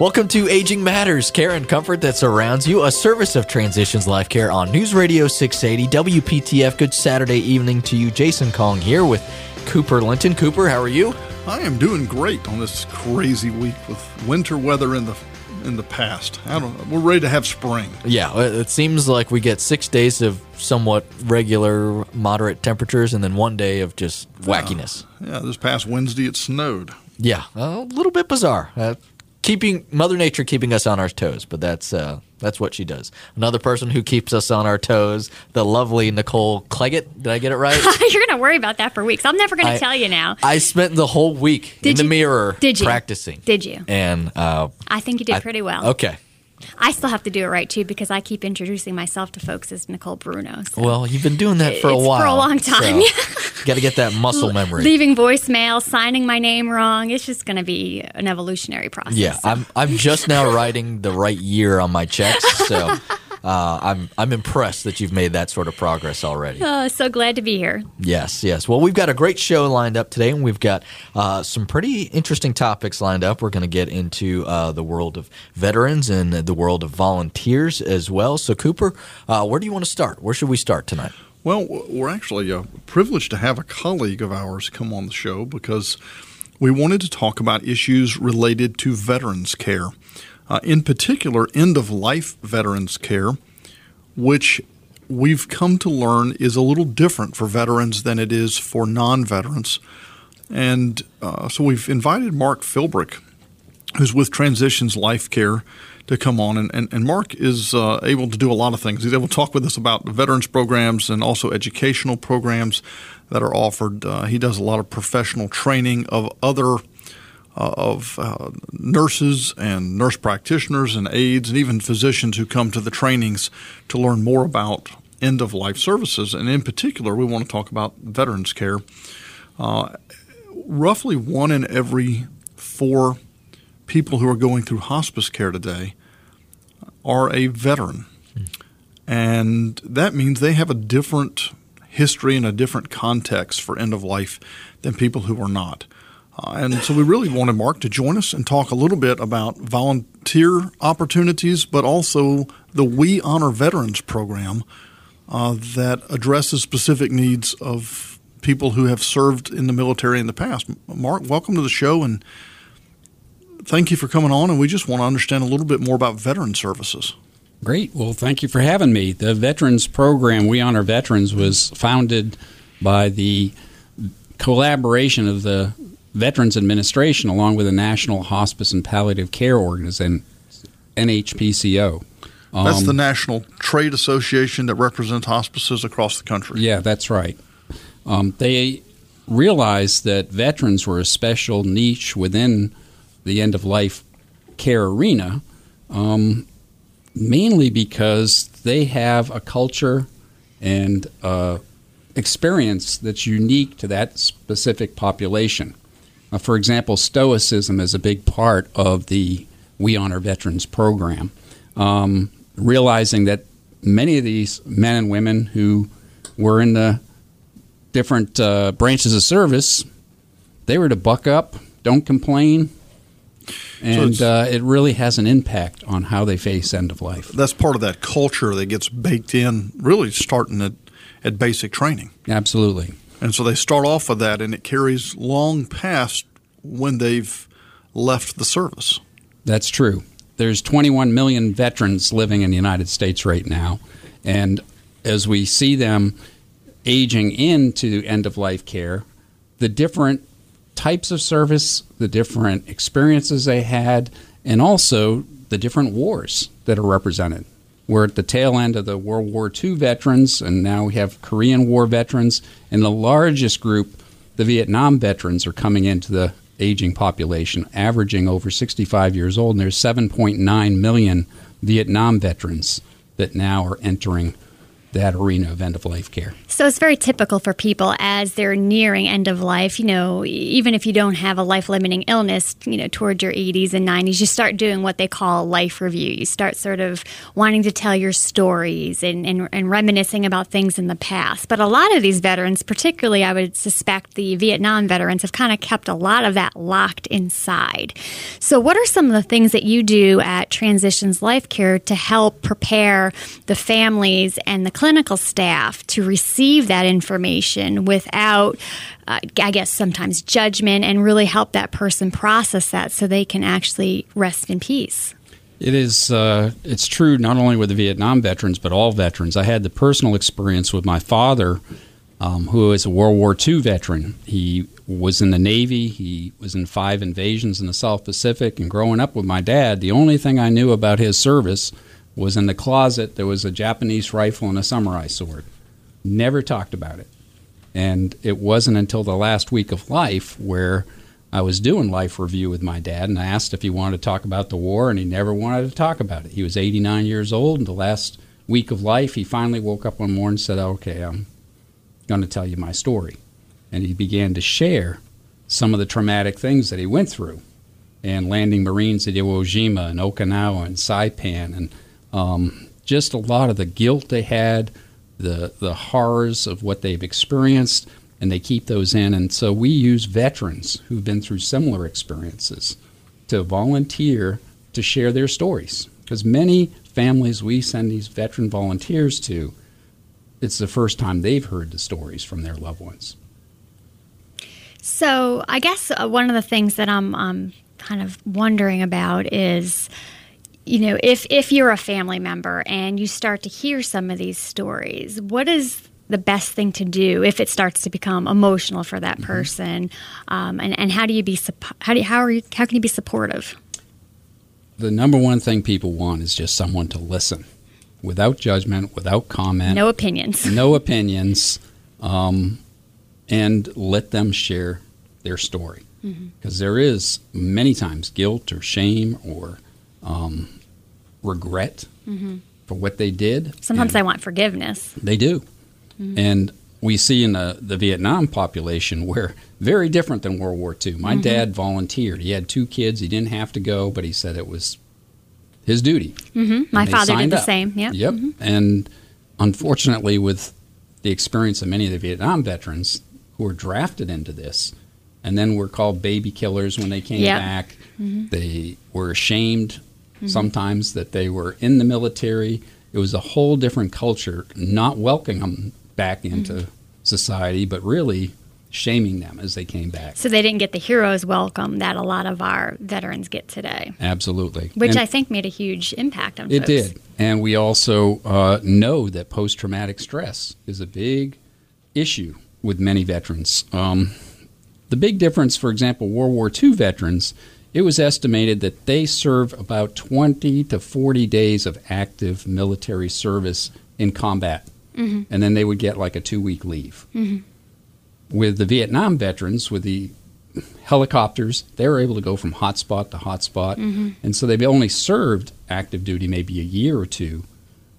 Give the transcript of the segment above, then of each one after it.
Welcome to Aging Matters, care and comfort that surrounds you, a service of Transitions Life Care on News Radio 680 WPTF. Good Saturday evening to you. Jason Kong here with Cooper Linton. Cooper, how are you? I am doing great on this crazy week with winter weather in the in the past. I don't. We're ready to have spring. Yeah, it seems like we get six days of somewhat regular, moderate temperatures, and then one day of just wackiness. Uh, yeah, this past Wednesday it snowed. Yeah, a little bit bizarre. Uh, keeping Mother Nature keeping us on our toes, but that's uh, that's what she does. Another person who keeps us on our toes, the lovely Nicole Cleggett. Did I get it right? You're going to worry about that for weeks. I'm never going to tell you now. I spent the whole week did in you, the mirror did you? practicing. Did you? And uh, I think you did I, pretty well. Okay. I still have to do it right too because I keep introducing myself to folks as Nicole Bruno. So. Well, you've been doing that for a while. For a long time. So Got to get that muscle memory. Leaving voicemail, signing my name wrong. It's just going to be an evolutionary process. Yeah, so. I'm I'm just now writing the right year on my checks. So uh, I'm I'm impressed that you've made that sort of progress already. Uh, so glad to be here. Yes, yes. Well, we've got a great show lined up today, and we've got uh, some pretty interesting topics lined up. We're going to get into uh, the world of veterans and the world of volunteers as well. So, Cooper, uh, where do you want to start? Where should we start tonight? Well, we're actually uh, privileged to have a colleague of ours come on the show because we wanted to talk about issues related to veterans care uh, in particular, end of life veterans care, which we've come to learn is a little different for veterans than it is for non veterans. And uh, so we've invited Mark Philbrick, who's with Transitions Life Care, to come on. And, and, and Mark is uh, able to do a lot of things. He's able to talk with us about veterans programs and also educational programs that are offered. Uh, he does a lot of professional training of other of uh, nurses and nurse practitioners and aides and even physicians who come to the trainings to learn more about end of life services. And in particular, we want to talk about veterans care. Uh, roughly one in every four people who are going through hospice care today are a veteran. And that means they have a different history and a different context for end of life than people who are not. Uh, and so we really wanted Mark to join us and talk a little bit about volunteer opportunities, but also the We Honor Veterans program uh, that addresses specific needs of people who have served in the military in the past. Mark, welcome to the show and thank you for coming on. And we just want to understand a little bit more about veteran services. Great. Well, thank you for having me. The Veterans Program, We Honor Veterans, was founded by the collaboration of the Veterans Administration, along with the National Hospice and Palliative Care Organization, NHPCO. Um, that's the National Trade Association that represents hospices across the country. Yeah, that's right. Um, they realized that veterans were a special niche within the end of life care arena, um, mainly because they have a culture and uh, experience that's unique to that specific population. Uh, for example, Stoicism is a big part of the We Honor Veterans program. Um, realizing that many of these men and women who were in the different uh, branches of service, they were to buck up, don't complain, and so uh, it really has an impact on how they face end of life. That's part of that culture that gets baked in, really starting at, at basic training. Absolutely. And so they start off with that, and it carries long past when they've left the service. That's true. There's 21 million veterans living in the United States right now, and as we see them aging into end of life care, the different types of service, the different experiences they had, and also the different wars that are represented. We're at the tail end of the World War II veterans, and now we have Korean War veterans. And the largest group, the Vietnam veterans, are coming into the aging population, averaging over 65 years old. And there's 7.9 million Vietnam veterans that now are entering that arena of end of life care. So it's very typical for people as they're nearing end of life, you know, even if you don't have a life limiting illness, you know, towards your 80s and 90s, you start doing what they call life review. You start sort of wanting to tell your stories and, and, and reminiscing about things in the past. But a lot of these veterans, particularly I would suspect the Vietnam veterans, have kind of kept a lot of that locked inside. So, what are some of the things that you do at Transitions Life Care to help prepare the families and the clinical staff to receive that information without, uh, I guess, sometimes judgment and really help that person process that so they can actually rest in peace. It is. Uh, it's true not only with the Vietnam veterans, but all veterans. I had the personal experience with my father, um, who is a World War II veteran. He was in the Navy. He was in five invasions in the South Pacific. And growing up with my dad, the only thing I knew about his service was in the closet there was a Japanese rifle and a samurai sword. Never talked about it. And it wasn't until the last week of life where I was doing life review with my dad and I asked if he wanted to talk about the war and he never wanted to talk about it. He was 89 years old and the last week of life he finally woke up one morning and said, "Okay, I'm going to tell you my story." And he began to share some of the traumatic things that he went through and landing Marines at Iwo Jima and Okinawa and Saipan and um, just a lot of the guilt they had, the the horrors of what they've experienced, and they keep those in. And so we use veterans who've been through similar experiences to volunteer to share their stories. Because many families we send these veteran volunteers to, it's the first time they've heard the stories from their loved ones. So I guess uh, one of the things that I'm um, kind of wondering about is you know, if if you're a family member and you start to hear some of these stories, what is the best thing to do if it starts to become emotional for that mm-hmm. person? Um, and, and how do you be how do you, how are you how can you be supportive? The number one thing people want is just someone to listen, without judgment, without comment, no opinions, no opinions, um, and let them share their story because mm-hmm. is many times guilt or shame or um, regret mm-hmm. for what they did. Sometimes they want forgiveness. They do. Mm-hmm. And we see in the, the Vietnam population where very different than World War II. My mm-hmm. dad volunteered. He had two kids. He didn't have to go, but he said it was his duty. Mm-hmm. My father did the up. same. Yep. Yep. Mm-hmm. And unfortunately, with the experience of many of the Vietnam veterans who were drafted into this, and then were called baby killers when they came yep. back. Mm-hmm. They were ashamed mm-hmm. sometimes that they were in the military. It was a whole different culture, not welcoming them back into mm-hmm. society, but really shaming them as they came back. So they didn't get the hero's welcome that a lot of our veterans get today. Absolutely. Which and I think made a huge impact on It folks. did. And we also uh, know that post traumatic stress is a big issue with many veterans. Um, the big difference, for example, World War II veterans it was estimated that they serve about 20 to 40 days of active military service in combat. Mm-hmm. And then they would get like a two week leave. Mm-hmm. With the Vietnam veterans, with the helicopters, they were able to go from hotspot to hotspot. Mm-hmm. And so they've only served active duty maybe a year or two.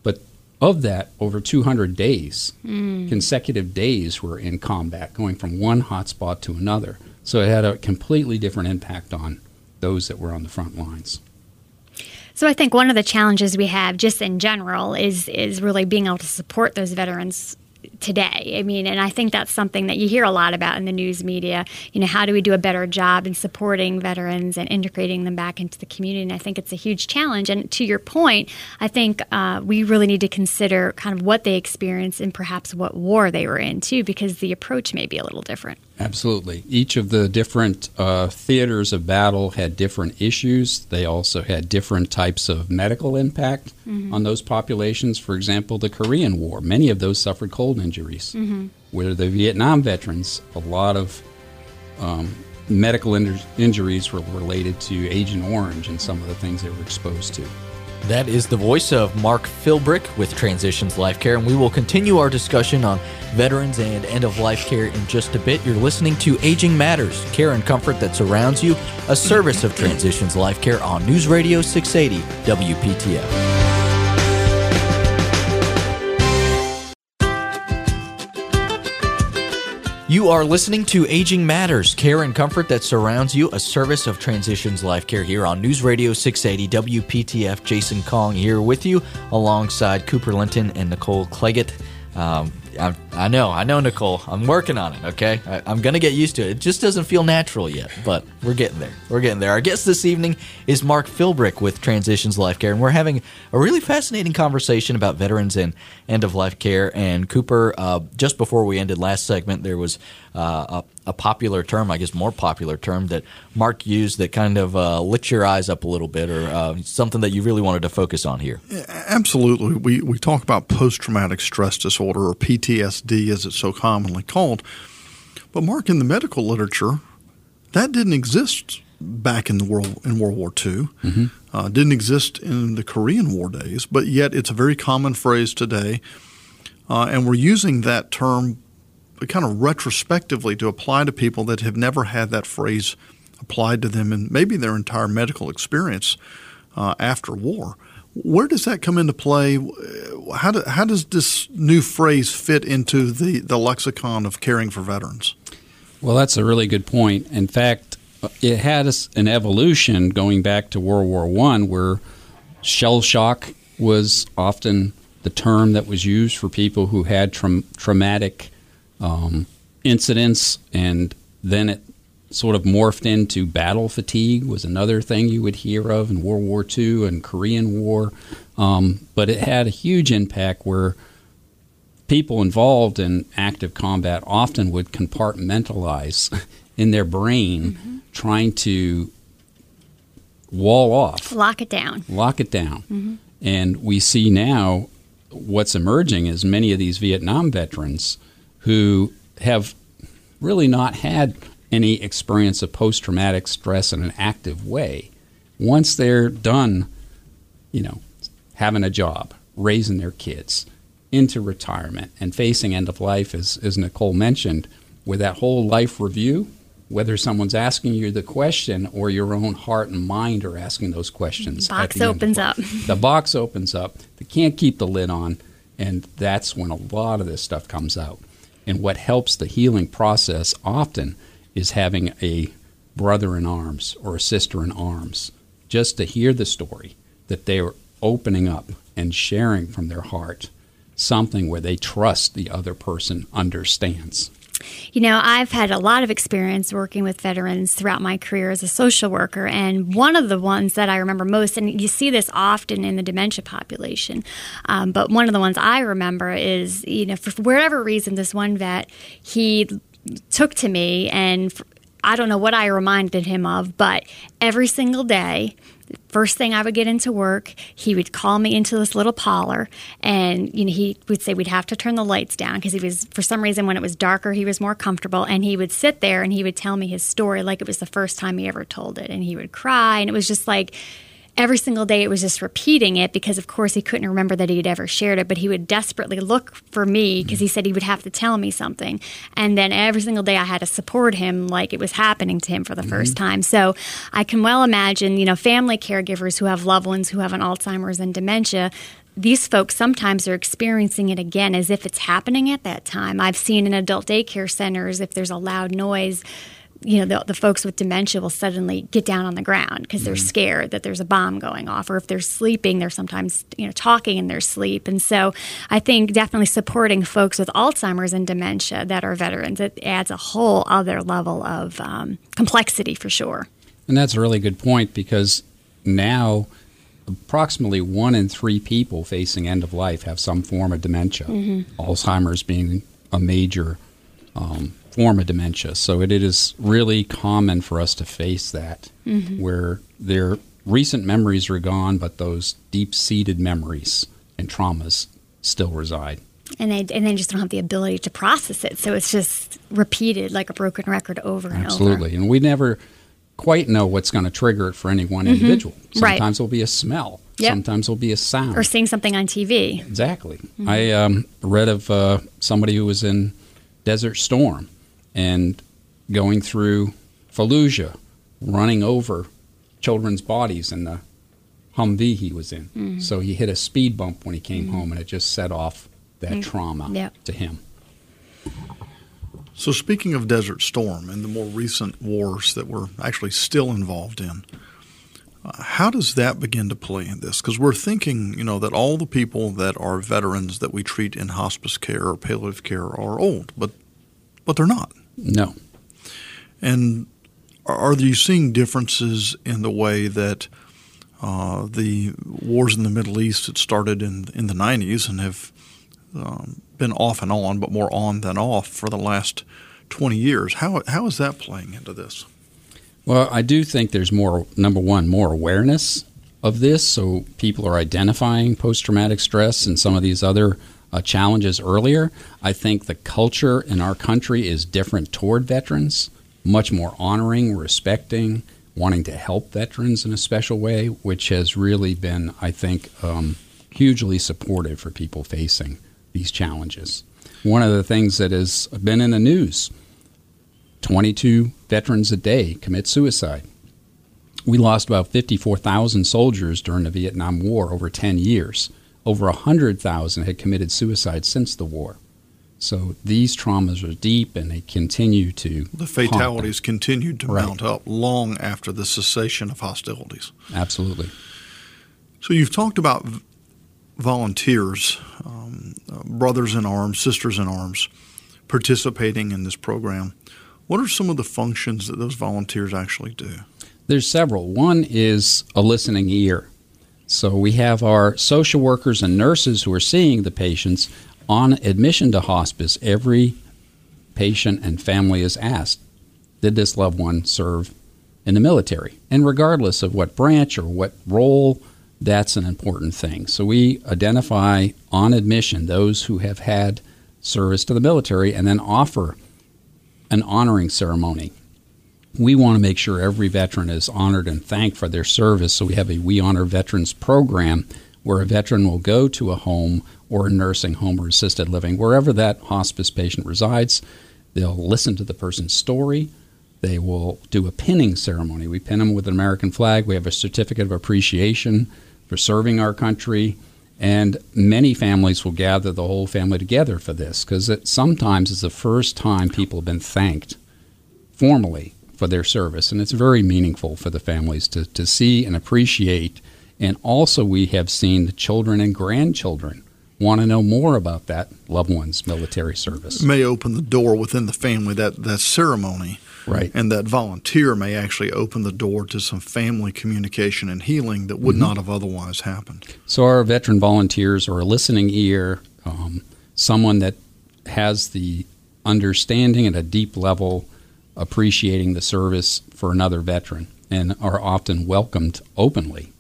But of that, over 200 days, mm. consecutive days, were in combat, going from one hotspot to another. So it had a completely different impact on those that were on the front lines. So I think one of the challenges we have just in general is is really being able to support those veterans today. I mean, and I think that's something that you hear a lot about in the news media. You know, how do we do a better job in supporting veterans and integrating them back into the community? And I think it's a huge challenge. And to your point, I think uh, we really need to consider kind of what they experienced and perhaps what war they were in too, because the approach may be a little different. Absolutely. Each of the different uh, theaters of battle had different issues. They also had different types of medical impact mm-hmm. on those populations. For example, the Korean War, many of those suffered cold injuries. Mm-hmm. Where the Vietnam veterans, a lot of um, medical in- injuries were related to Agent Orange and some of the things they were exposed to. That is the voice of Mark Philbrick with Transitions Life Care, and we will continue our discussion on veterans and end of life care in just a bit. You're listening to Aging Matters, care and comfort that surrounds you, a service of Transitions Life Care on News Radio 680 WPTF. You are listening to Aging Matters, care and comfort that surrounds you, a service of Transitions Life Care here on News Radio 680 WPTF. Jason Kong here with you alongside Cooper Linton and Nicole Claggett. Um, I, I, know, I know, Nicole. I'm working on it. Okay, I, am gonna get used to it. It just doesn't feel natural yet, but we're getting there. We're getting there. Our guest this evening is Mark Philbrick with Transitions Life Care, and we're having a really fascinating conversation about veterans and end of life care. And Cooper, uh, just before we ended last segment, there was uh, a, a, popular term, I guess, more popular term that Mark used that kind of uh, lit your eyes up a little bit, or uh, something that you really wanted to focus on here. Absolutely, we we talk about post traumatic stress disorder or PT As it's so commonly called. But Mark, in the medical literature, that didn't exist back in the world in World War II. Mm-hmm. Uh, didn't exist in the Korean War days, but yet it's a very common phrase today, uh, and we're using that term kind of retrospectively to apply to people that have never had that phrase applied to them in maybe their entire medical experience uh, after war. Where does that come into play? How, do, how does this new phrase fit into the, the lexicon of caring for veterans? Well, that's a really good point. In fact, it had an evolution going back to World War One, where shell shock was often the term that was used for people who had tra- traumatic um, incidents, and then it sort of morphed into battle fatigue was another thing you would hear of in World War II and Korean War. Um, but it had a huge impact where people involved in active combat often would compartmentalize in their brain, mm-hmm. trying to wall off, lock it down, lock it down. Mm-hmm. And we see now what's emerging is many of these Vietnam veterans who have really not had any experience of post traumatic stress in an active way. Once they're done, you know, having a job, raising their kids, into retirement, and facing end of life, as, as Nicole mentioned, with that whole life review, whether someone's asking you the question or your own heart and mind are asking those questions. The box opens up. the box opens up. They can't keep the lid on, and that's when a lot of this stuff comes out. And what helps the healing process often is having a brother in arms or a sister in arms, just to hear the story that they are opening up and sharing from their heart something where they trust the other person understands. You know, I've had a lot of experience working with veterans throughout my career as a social worker, and one of the ones that I remember most, and you see this often in the dementia population, um, but one of the ones I remember is, you know, for whatever reason, this one vet, he took to me and I don't know what I reminded him of, but every single day, first thing I would get into work, he would call me into this little parlor, and you know he would say we'd have to turn the lights down because he was for some reason when it was darker he was more comfortable, and he would sit there and he would tell me his story like it was the first time he ever told it, and he would cry, and it was just like every single day it was just repeating it because of course he couldn't remember that he had ever shared it but he would desperately look for me because he said he would have to tell me something and then every single day i had to support him like it was happening to him for the mm-hmm. first time so i can well imagine you know family caregivers who have loved ones who have an alzheimer's and dementia these folks sometimes are experiencing it again as if it's happening at that time. I've seen in adult daycare centers if there's a loud noise, you know the, the, folks with dementia will suddenly get down on the ground because they're mm-hmm. scared that there's a bomb going off or if they're sleeping they're sometimes you know talking in their sleep and so i think definitely supporting folks with alzheimer's and dementia that are veterans it adds a whole other level of um, complexity for sure and that's a really good point because now approximately one in three people facing end of life have some form of dementia mm-hmm. alzheimer's being a major um, form of dementia. So it, it is really common for us to face that, mm-hmm. where their recent memories are gone, but those deep seated memories and traumas still reside. And they, and they just don't have the ability to process it. So it's just repeated like a broken record over and Absolutely. over. Absolutely. And we never quite know what's going to trigger it for any one mm-hmm. individual. Sometimes right. it'll be a smell. Yep. Sometimes it'll be a sound. Or seeing something on TV. Exactly. Mm-hmm. I um, read of uh, somebody who was in Desert Storm and going through Fallujah, running over children's bodies in the Humvee he was in. Mm-hmm. So he hit a speed bump when he came mm-hmm. home, and it just set off that mm-hmm. trauma yep. to him. So, speaking of Desert Storm and the more recent wars that we're actually still involved in, uh, how does that begin to play in this? Because we're thinking, you know, that all the people that are veterans that we treat in hospice care or palliative care are old, but but they're not. No. And are you seeing differences in the way that uh, the wars in the Middle East that started in in the 90s and have um, been off and on, but more on than off for the last 20 years. How, how is that playing into this? Well, I do think there's more, number one, more awareness of this. So people are identifying post traumatic stress and some of these other uh, challenges earlier. I think the culture in our country is different toward veterans, much more honoring, respecting, wanting to help veterans in a special way, which has really been, I think, um, hugely supportive for people facing these challenges. One of the things that has been in the news 22 veterans a day commit suicide. We lost about 54,000 soldiers during the Vietnam War over 10 years. Over 100,000 had committed suicide since the war. So these traumas are deep and they continue to. The fatalities continued to right. mount up long after the cessation of hostilities. Absolutely. So you've talked about volunteers, um, brothers in arms, sisters in arms, participating in this program. What are some of the functions that those volunteers actually do? There's several. One is a listening ear. So we have our social workers and nurses who are seeing the patients on admission to hospice. Every patient and family is asked, did this loved one serve in the military? And regardless of what branch or what role that's an important thing. So we identify on admission those who have had service to the military and then offer an honoring ceremony. We want to make sure every veteran is honored and thanked for their service. So we have a We Honor Veterans program where a veteran will go to a home or a nursing home or assisted living, wherever that hospice patient resides. They'll listen to the person's story. They will do a pinning ceremony. We pin them with an American flag. We have a certificate of appreciation for serving our country. And many families will gather the whole family together for this because it sometimes is the first time people have been thanked formally for their service. And it's very meaningful for the families to, to see and appreciate. And also, we have seen the children and grandchildren want to know more about that loved one's military service. May open the door within the family, that, that ceremony Right. And that volunteer may actually open the door to some family communication and healing that would mm-hmm. not have otherwise happened. So, our veteran volunteers are a listening ear, um, someone that has the understanding at a deep level, appreciating the service for another veteran, and are often welcomed openly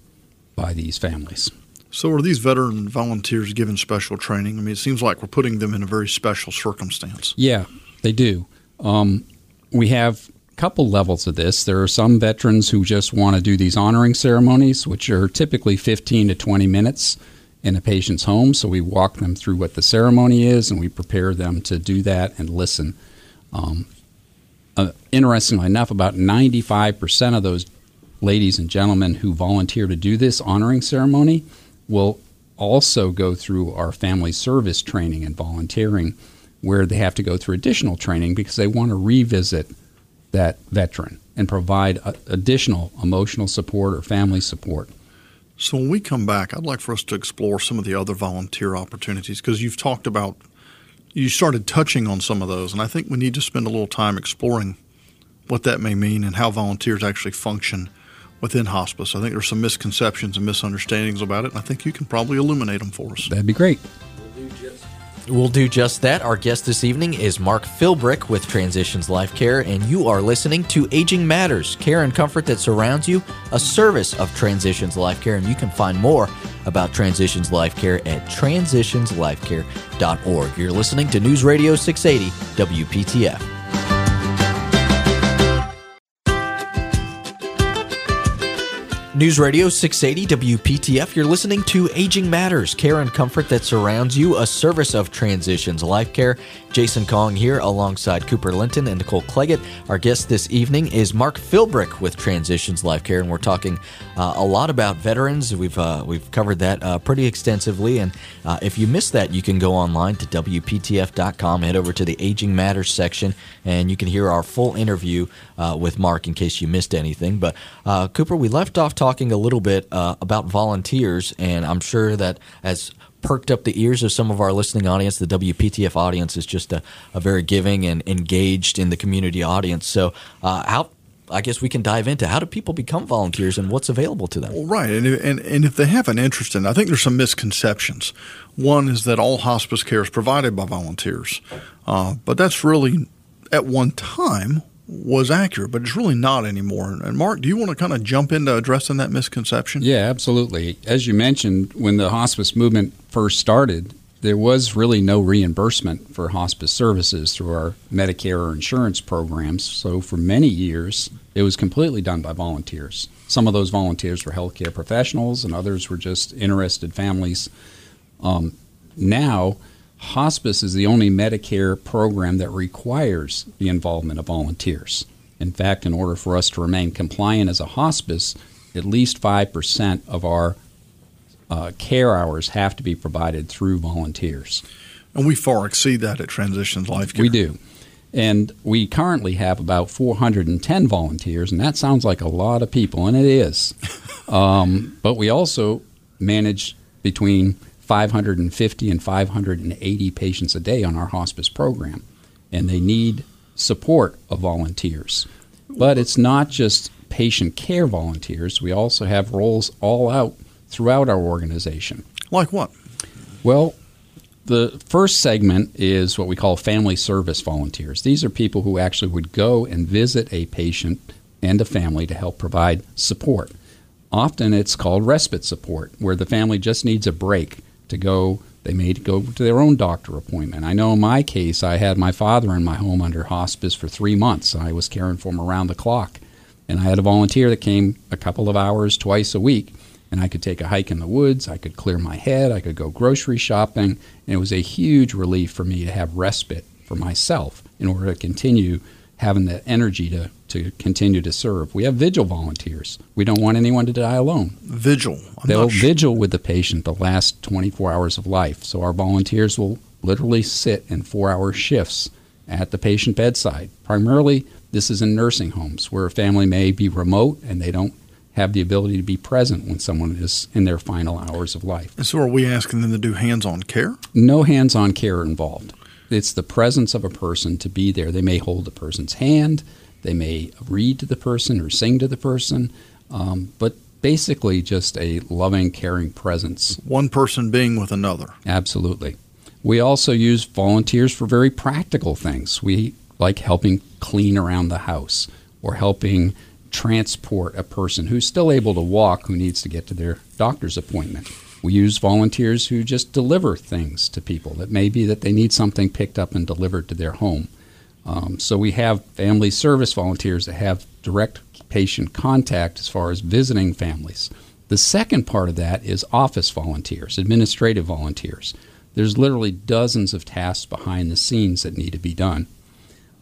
by these families. So, are these veteran volunteers given special training? I mean, it seems like we're putting them in a very special circumstance. Yeah, they do. Um, we have a couple levels of this. There are some veterans who just want to do these honoring ceremonies, which are typically 15 to 20 minutes in a patient's home. So we walk them through what the ceremony is and we prepare them to do that and listen. Um, uh, interestingly enough, about 95% of those ladies and gentlemen who volunteer to do this honoring ceremony will also go through our family service training and volunteering where they have to go through additional training because they want to revisit that veteran and provide a, additional emotional support or family support. So, when we come back, I'd like for us to explore some of the other volunteer opportunities because you've talked about, you started touching on some of those, and I think we need to spend a little time exploring what that may mean and how volunteers actually function within hospice. I think there's some misconceptions and misunderstandings about it, and I think you can probably illuminate them for us. That'd be great. We'll do just that. Our guest this evening is Mark Philbrick with Transitions Life Care, and you are listening to Aging Matters, care and comfort that surrounds you, a service of Transitions Life Care. And you can find more about Transitions Life Care at transitionslifecare.org. You're listening to News Radio 680 WPTF. News Radio 680 WPTF. You're listening to Aging Matters, care and comfort that surrounds you, a service of Transitions Life Care. Jason Kong here alongside Cooper Linton and Nicole Cleggett. Our guest this evening is Mark Philbrick with Transitions Life Care, and we're talking uh, a lot about veterans. We've uh, we've covered that uh, pretty extensively, and uh, if you missed that, you can go online to WPTF.com, head over to the Aging Matters section, and you can hear our full interview uh, with Mark in case you missed anything. But uh, Cooper, we left off talking a little bit about volunteers, and I'm sure that as perked up the ears of some of our listening audience. The WPTF audience is just a, a very giving and engaged in the community audience. So, uh, how I guess we can dive into how do people become volunteers and what's available to them. Well, right, and, and and if they have an interest in, I think there's some misconceptions. One is that all hospice care is provided by volunteers, uh, but that's really at one time was accurate, but it's really not anymore. And Mark, do you want to kind of jump into addressing that misconception? Yeah, absolutely. As you mentioned, when the hospice movement first started, there was really no reimbursement for hospice services through our Medicare or insurance programs. So for many years, it was completely done by volunteers. Some of those volunteers were healthcare professionals, and others were just interested families. Um, now, hospice is the only Medicare program that requires the involvement of volunteers. In fact, in order for us to remain compliant as a hospice, at least 5% of our uh, care hours have to be provided through volunteers. And we far exceed that at Transitions Life Care. We do. And we currently have about 410 volunteers, and that sounds like a lot of people, and it is. um, but we also manage between 550 and 580 patients a day on our hospice program, and they need support of volunteers. But it's not just patient care volunteers, we also have roles all out throughout our organization. Like what? Well, the first segment is what we call family service volunteers. These are people who actually would go and visit a patient and a family to help provide support. Often it's called respite support, where the family just needs a break to go. They may go to their own doctor appointment. I know in my case, I had my father in my home under hospice for three months. I was caring for him around the clock. And I had a volunteer that came a couple of hours twice a week. And I could take a hike in the woods, I could clear my head, I could go grocery shopping. And it was a huge relief for me to have respite for myself in order to continue having the energy to, to continue to serve. We have vigil volunteers. We don't want anyone to die alone. Vigil. I'm They'll vigil with the patient the last 24 hours of life. So our volunteers will literally sit in four hour shifts at the patient bedside. Primarily, this is in nursing homes where a family may be remote and they don't have the ability to be present when someone is in their final hours of life. And so, are we asking them to do hands on care? No hands on care involved. It's the presence of a person to be there. They may hold the person's hand, they may read to the person or sing to the person, um, but basically just a loving, caring presence. One person being with another. Absolutely. We also use volunteers for very practical things. We like helping clean around the house or helping transport a person who's still able to walk who needs to get to their doctor's appointment. We use volunteers who just deliver things to people. That may be that they need something picked up and delivered to their home. Um, so we have family service volunteers that have direct patient contact as far as visiting families. The second part of that is office volunteers, administrative volunteers. There's literally dozens of tasks behind the scenes that need to be done.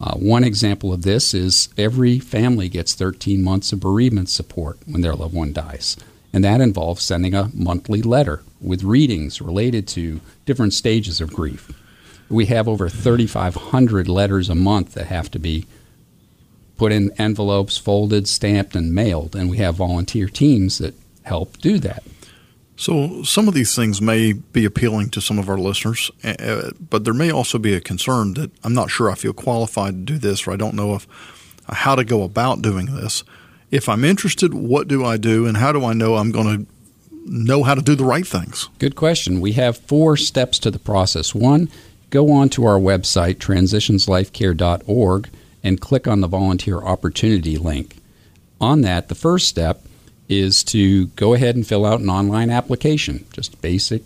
Uh, one example of this is every family gets 13 months of bereavement support when their loved one dies and that involves sending a monthly letter with readings related to different stages of grief. We have over 3,500 letters a month that have to be put in envelopes, folded, stamped, and mailed, and we have volunteer teams that help do that. So, some of these things may be appealing to some of our listeners, eh, eh, but there may also be a concern that I'm not sure I feel qualified to do this, or I don't know if how to go about doing this if I'm interested, what do I do, and how do I know I'm going to know how to do the right things? Good question. We have four steps to the process. One, go on to our website, transitionslifecare.org, and click on the volunteer opportunity link. On that, the first step is to go ahead and fill out an online application, just basic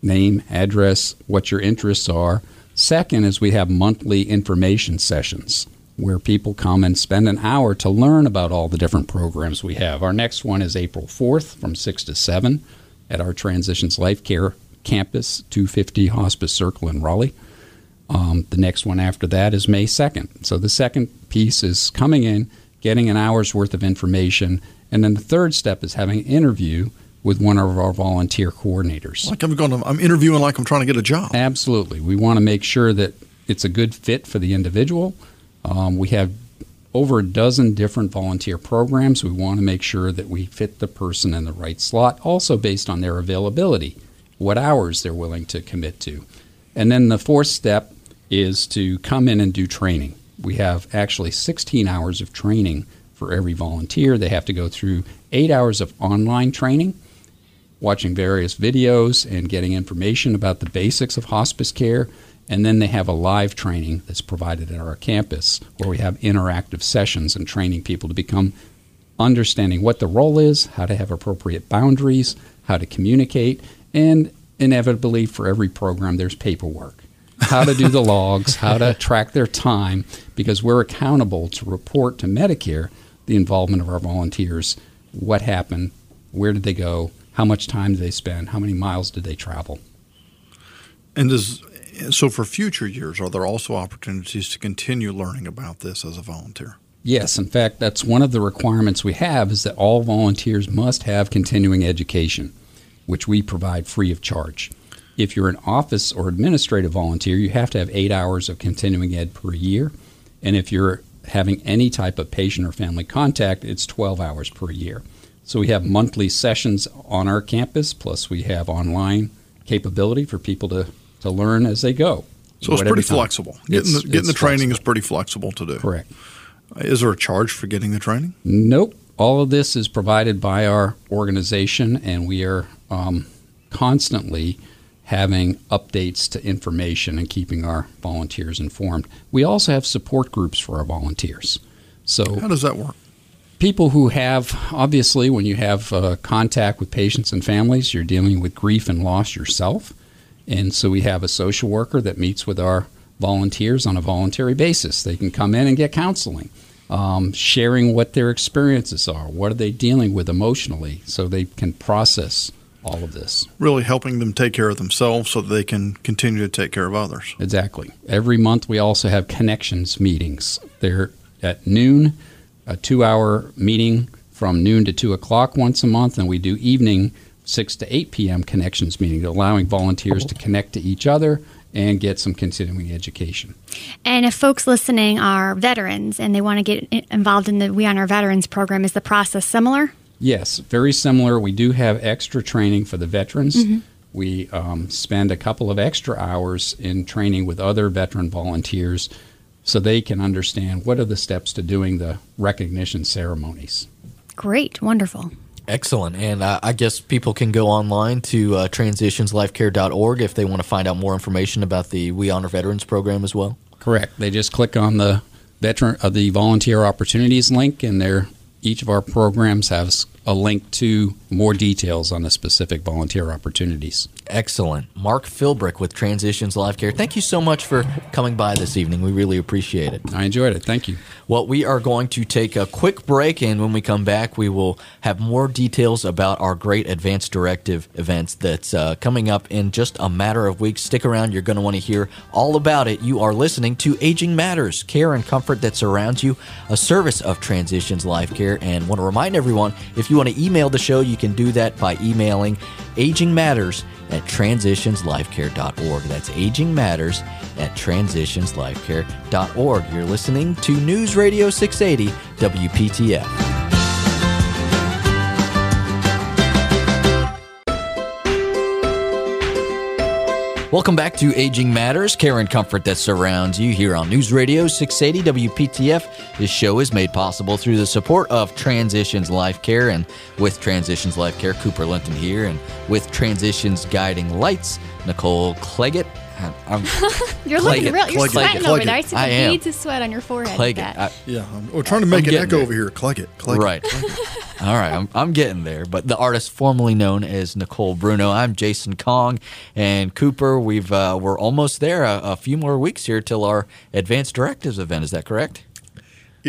name, address, what your interests are. Second is we have monthly information sessions where people come and spend an hour to learn about all the different programs we have. Our next one is April 4th from 6 to 7 at our Transitions Life Care campus, 250 Hospice Circle in Raleigh. Um, the next one after that is May 2nd. So the second piece is coming in, getting an hour's worth of information, and then the third step is having an interview with one of our volunteer coordinators. Like I'm going to, I'm interviewing like I'm trying to get a job. Absolutely. We want to make sure that it's a good fit for the individual. Um, we have over a dozen different volunteer programs. We want to make sure that we fit the person in the right slot, also based on their availability, what hours they're willing to commit to. And then the fourth step is to come in and do training. We have actually 16 hours of training for every volunteer. They have to go through eight hours of online training, watching various videos and getting information about the basics of hospice care. And then they have a live training that's provided at our campus where we have interactive sessions and training people to become understanding what the role is, how to have appropriate boundaries, how to communicate, and inevitably for every program there's paperwork. How to do the logs, how to track their time, because we're accountable to report to Medicare the involvement of our volunteers. What happened? Where did they go? How much time did they spend? How many miles did they travel? And does so for future years, are there also opportunities to continue learning about this as a volunteer? Yes, in fact, that's one of the requirements we have is that all volunteers must have continuing education, which we provide free of charge. If you're an office or administrative volunteer, you have to have eight hours of continuing ed per year. And if you're having any type of patient or family contact, it's 12 hours per year. So we have monthly sessions on our campus, plus we have online capability for people to to learn as they go. So it's pretty time. flexible. Getting it's, the, getting the training flexible. is pretty flexible to do. Correct. Is there a charge for getting the training? Nope. All of this is provided by our organization, and we are um, constantly having updates to information and keeping our volunteers informed. We also have support groups for our volunteers. So how does that work? People who have obviously, when you have uh, contact with patients and families, you're dealing with grief and loss yourself. And so we have a social worker that meets with our volunteers on a voluntary basis. They can come in and get counseling, um, sharing what their experiences are, what are they dealing with emotionally, so they can process all of this. Really helping them take care of themselves so that they can continue to take care of others. Exactly. Every month we also have connections meetings. They're at noon, a two hour meeting from noon to 2 o'clock once a month, and we do evening 6 to 8 p.m. connections meeting, allowing volunteers to connect to each other and get some continuing education. And if folks listening are veterans and they want to get involved in the We Honor Veterans program, is the process similar? Yes, very similar. We do have extra training for the veterans. Mm-hmm. We um, spend a couple of extra hours in training with other veteran volunteers so they can understand what are the steps to doing the recognition ceremonies. Great, wonderful. Excellent. And uh, I guess people can go online to uh, transitionslifecare.org if they want to find out more information about the We Honor Veterans program as well. Correct. They just click on the veteran uh, the volunteer opportunities link and there each of our programs has a link to more details on the specific volunteer opportunities. Excellent. Mark Philbrick with Transitions Life Care. Thank you so much for coming by this evening. We really appreciate it. I enjoyed it. Thank you. Well, we are going to take a quick break, and when we come back, we will have more details about our great Advanced Directive events that's uh, coming up in just a matter of weeks. Stick around. You're going to want to hear all about it. You are listening to Aging Matters, care and comfort that surrounds you, a service of Transitions Life Care. And want to remind everyone if you want to email the show, you can do that by emailing Aging Matters at transitionslifecare.org. That's Aging Matters at transitionslifecare.org. You're listening to News Radio 680 WPTF. Welcome back to Aging Matters, care and comfort that surrounds you here on News Radio 680 WPTF. This show is made possible through the support of Transitions Life Care and with Transitions Life Care, Cooper Linton here, and with Transitions Guiding Lights, Nicole Cleggett. I'm, You're looking real. You're sweating over there. I see the beads of sweat on your forehead. I, yeah, I'm, we're trying to make I'm an echo there. over here. Clegg it. right. All right, I'm, I'm getting there. But the artist formerly known as Nicole Bruno, I'm Jason Kong and Cooper. We've uh, we're almost there. A, a few more weeks here till our Advanced Directives event. Is that correct?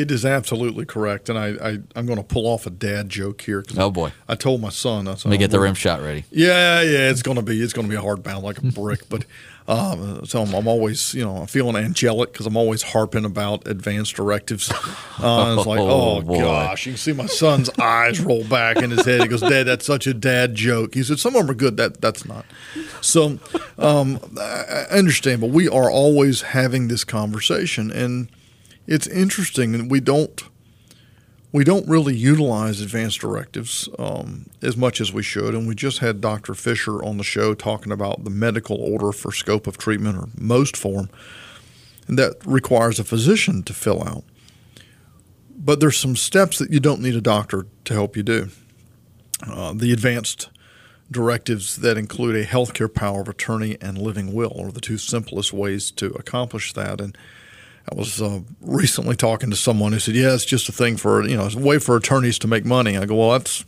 It is absolutely correct, and I, I I'm going to pull off a dad joke here. 'cause Oh, boy. I told my son. I said, Let me get the "Oh, rim shot ready. Yeah, yeah, it's going to be it's going to be a hard bound like a brick, but um, so I'm, I'm always you know I'm feeling angelic because I'm always harping about advanced directives. Uh, it's like, Oh, oh, gosh, you can see my son's eyes roll back in his head. He goes, Dad, that's such a dad joke. He said, some of them are good. That that's not. So um, I I understand, but we are always having this conversation, and it's interesting, and we don't we don't really utilize advanced directives um, as much as we should. And we just had Dr. Fisher on the show talking about the medical order for scope of treatment, or most form, and that requires a physician to fill out. But there's some steps that you don't need a doctor to help you do. Uh, the advanced directives that include a healthcare power of attorney and living will are the two simplest ways to accomplish that. And I was uh, recently talking to someone who said, "Yeah, it's just a thing for you know, it's a way for attorneys to make money." I go, "Well, that's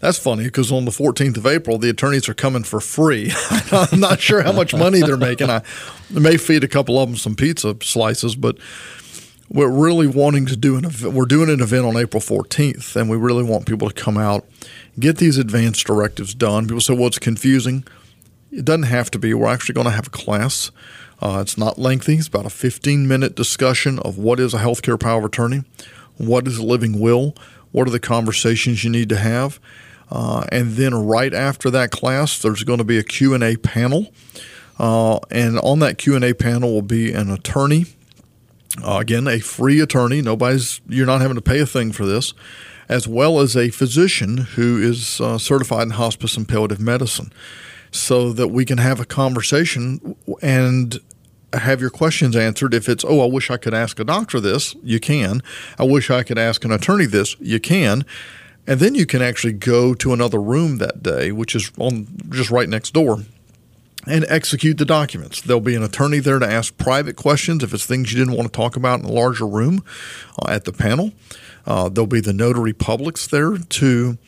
that's funny because on the 14th of April, the attorneys are coming for free. I'm not sure how much money they're making. I may feed a couple of them some pizza slices, but we're really wanting to do an event. We're doing an event on April 14th, and we really want people to come out, get these advanced directives done. People say, "Well, it's confusing." It doesn't have to be. We're actually going to have a class. Uh, it's not lengthy. It's about a 15 minute discussion of what is a healthcare power of attorney, what is a living will, what are the conversations you need to have, uh, and then right after that class, there's going to be a Q&A panel, uh, and on that Q and A panel will be an attorney. Uh, again, a free attorney. Nobody's you're not having to pay a thing for this, as well as a physician who is uh, certified in hospice and palliative medicine so that we can have a conversation and have your questions answered. If it's, oh, I wish I could ask a doctor this, you can. I wish I could ask an attorney this, you can. And then you can actually go to another room that day, which is on just right next door, and execute the documents. There'll be an attorney there to ask private questions if it's things you didn't want to talk about in a larger room uh, at the panel. Uh, there'll be the notary publics there to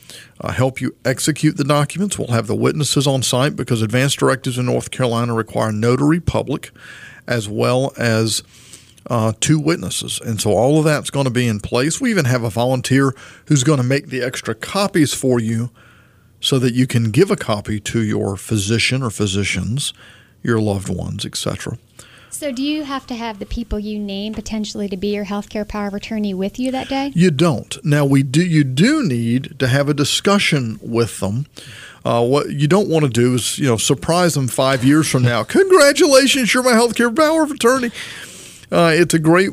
uh, help you execute the documents. We'll have the witnesses on site because advanced directives in North Carolina require notary public as well as uh, two witnesses. And so all of that's going to be in place. We even have a volunteer who's going to make the extra copies for you so that you can give a copy to your physician or physicians, your loved ones, etc. So, do you have to have the people you name potentially to be your healthcare power of attorney with you that day? You don't. Now we do. You do need to have a discussion with them. Uh, what you don't want to do is, you know, surprise them five years from now. Congratulations, you're my healthcare power of attorney. Uh, it's a great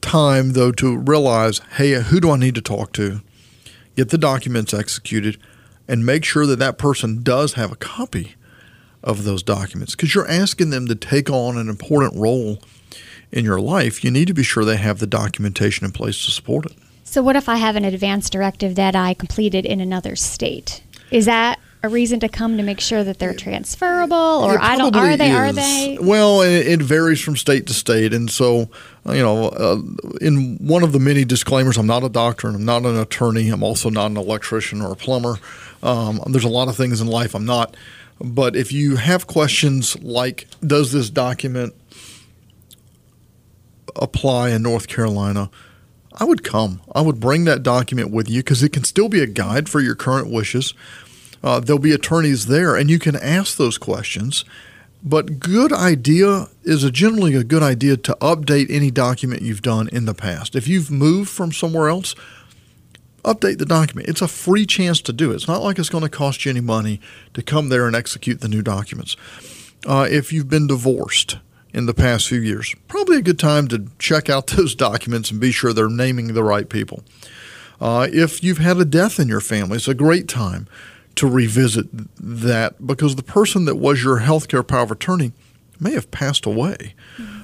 time though to realize, hey, who do I need to talk to? Get the documents executed, and make sure that that person does have a copy of those documents because you're asking them to take on an important role in your life. You need to be sure they have the documentation in place to support it. So, what if I have an advance directive that I completed in another state? Is that a reason to come to make sure that they're transferable, or I don't? Are they? Are they? Well, it, varies from state to state, and so you know, uh, in one of the many disclaimers, I'm not a doctor and I'm not an attorney. I'm also not an electrician or a plumber. Um, there's a lot of things in life I'm not. But if you have questions like, does this document apply in North Carolina? I would come. I would bring that document with you because it can still be a guide for your current wishes. Uh, there'll be attorneys there, and you can ask those questions. But good idea is a generally a good idea to update any document you've done in the past. If you've moved from somewhere else, update the document. It's a free chance to do it. It's not like it's going to cost you any money to come there and execute the new documents. Uh, if you've been divorced in the past few years, probably a good time to check out those documents and be sure they're naming the right people. Uh, if you've had a death in your family, it's a great time to revisit that because the person that was your healthcare power of attorney may have passed away,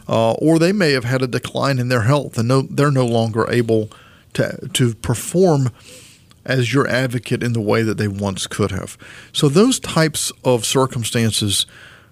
uh, or they may have had a decline in their health and no, they're no longer able to to perform as your advocate in the way that they once could have. So those types of circumstances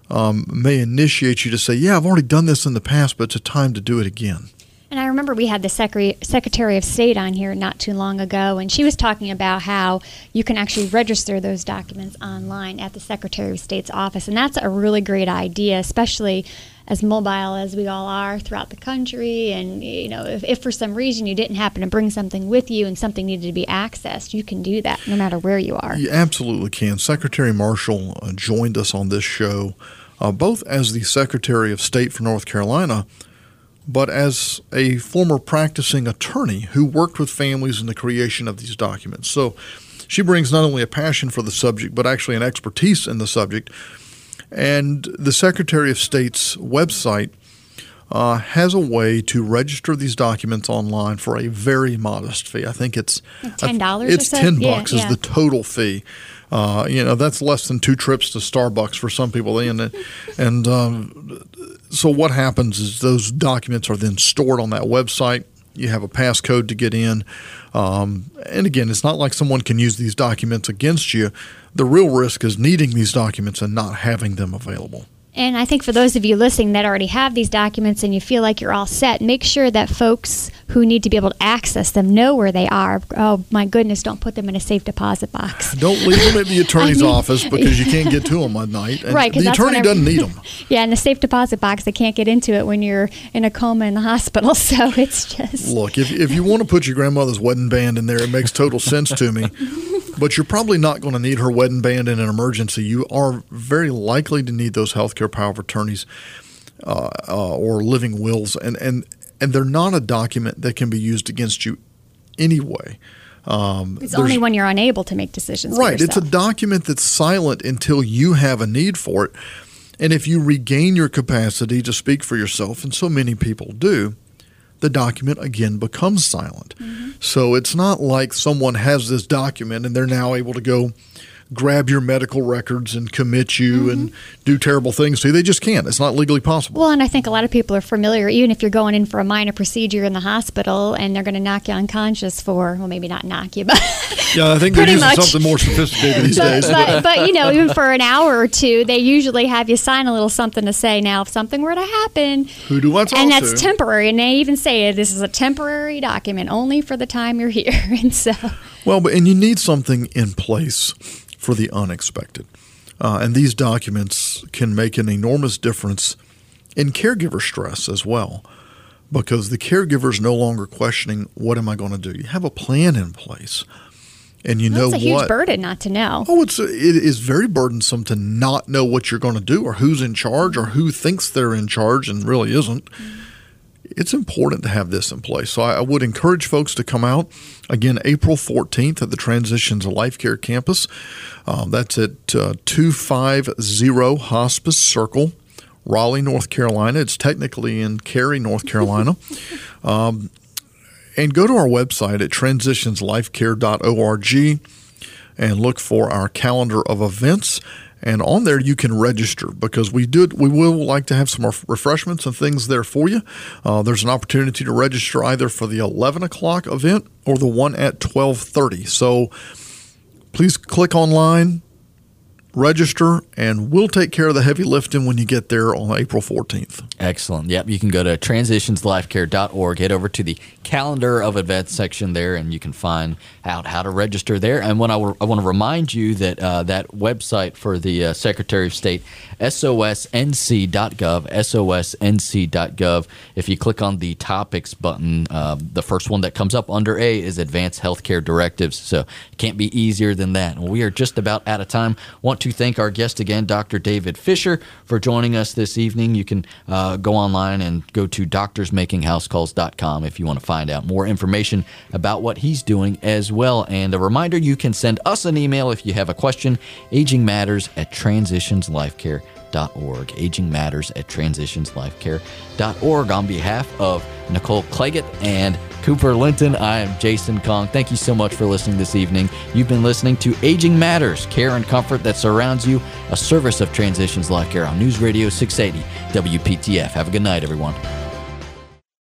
um, may initiate you to say, "Yeah, I've already done this in the past, but it's a time to do it again." And I remember we had the Secretary, Secretary of State on here not too long ago, and she was talking about how you can actually register those documents online at the Secretary of State's office. And that's a really great idea, especially as mobile as we all are throughout the country. And, you know, if, if for some reason you didn't happen to bring something with you and something needed to be accessed, you can do that no matter where you are. You absolutely can. Secretary Marshall uh, joined us on this show, uh, both as the Secretary of State for North Carolina but as a former practicing attorney who worked with families in the creation of these documents. So she brings not only a passion for the subject, but actually an expertise in the subject. And the Secretary of State's website uh, has a way to register these documents online for a very modest fee. I think it's ten dollars. It's ten bucks yeah, yeah. is the total fee. Uh, you know that's less than two trips to Starbucks for some people. And and um, so what happens is those documents are then stored on that website. You have a passcode to get in. Um, and again, it's not like someone can use these documents against you. The real risk is needing these documents and not having them available. And I think for those of you listening that already have these documents and you feel like you're all set, make sure that folks who need to be able to access them know where they are. Oh my goodness, don't put them in a safe deposit box. Don't leave them at the attorney's I mean, office because you can't get to them at night. And right, the attorney doesn't need them. yeah, in the safe deposit box, they can't get into it when you're in a coma in the hospital. So it's just look if if you want to put your grandmother's wedding band in there, it makes total sense to me. but you're probably not going to need her wedding band in an emergency. You are very likely to need those healthcare power of attorneys uh, uh, or living wills, and, and and they're not a document that can be used against you anyway. Um, it's only when you're unable to make decisions. Right. It's a document that's silent until you have a need for it. And if you regain your capacity to speak for yourself, and so many people do, the document again becomes silent. Mm-hmm. So it's not like someone has this document and they're now able to go grab your medical records and commit you mm-hmm. and do terrible things to you. They just can't. It's not legally possible. Well, and I think a lot of people are familiar, even if you're going in for a minor procedure in the hospital and they're going to knock you unconscious for, well, maybe not knock you, but. yeah, I think they're using much. something more sophisticated these but, days. But, but, you know, even for an hour or two, they usually have you sign a little something to say, now, if something were to happen. Who do I talk And that's to? temporary. And they even say this is a temporary document only for the time you're here. and so. Well, but, and you need something in place for the unexpected. Uh, and these documents can make an enormous difference in caregiver stress as well, because the caregiver is no longer questioning, What am I going to do? You have a plan in place. And you well, know it's a huge what? burden not to know. Oh, it's it is very burdensome to not know what you're going to do, or who's in charge, or who thinks they're in charge and really isn't. Mm-hmm it's important to have this in place. So I, would encourage folks to come out again April 14th at the Transitions Life Care Campus. Um, that's at uh, 250 Hospice Circle, Raleigh, North Carolina. It's technically in Cary, North Carolina. um, and go to our website at transitionslifecare.org and look for our calendar of events and on there you can register because we do we will like to have some refreshments and things there for you. Uh, there's an opportunity to register either for the 11 o'clock event or the one at 12:30. So please click online, register, and we'll take care of the heavy lifting when you get there on April 14th. Excellent. Yep. You can go to transitionslifecare.org, head over to the calendar of events section there, and you can find out how to register there. And when I, want to remind you that uh, that website for the uh, Secretary of State, sosnc.gov, sosnc.gov, if you click on the topics button, uh, the first one that comes up under A is Advanced Healthcare Directives. So it can't be easier than that. we are just about out of time. Want want to thank our guest again, Dr. David Fisher, for joining us this evening. You can uh, go online and go to doctorsmakinghousecalls.com if you want to find out more information about what he's doing as well. And a reminder you can send us an email if you have a question, aging matters at transitionslifecare.org. Aging matters at transitionslifecare.org. On behalf of Nicole Claggett and Cooper Linton. I am Jason Kong. Thank you so much for listening this evening. You've been listening to Aging Matters, care and comfort that surrounds you, a service of Transitions Life Care on News Radio 680 WPTF. Have a good night, everyone.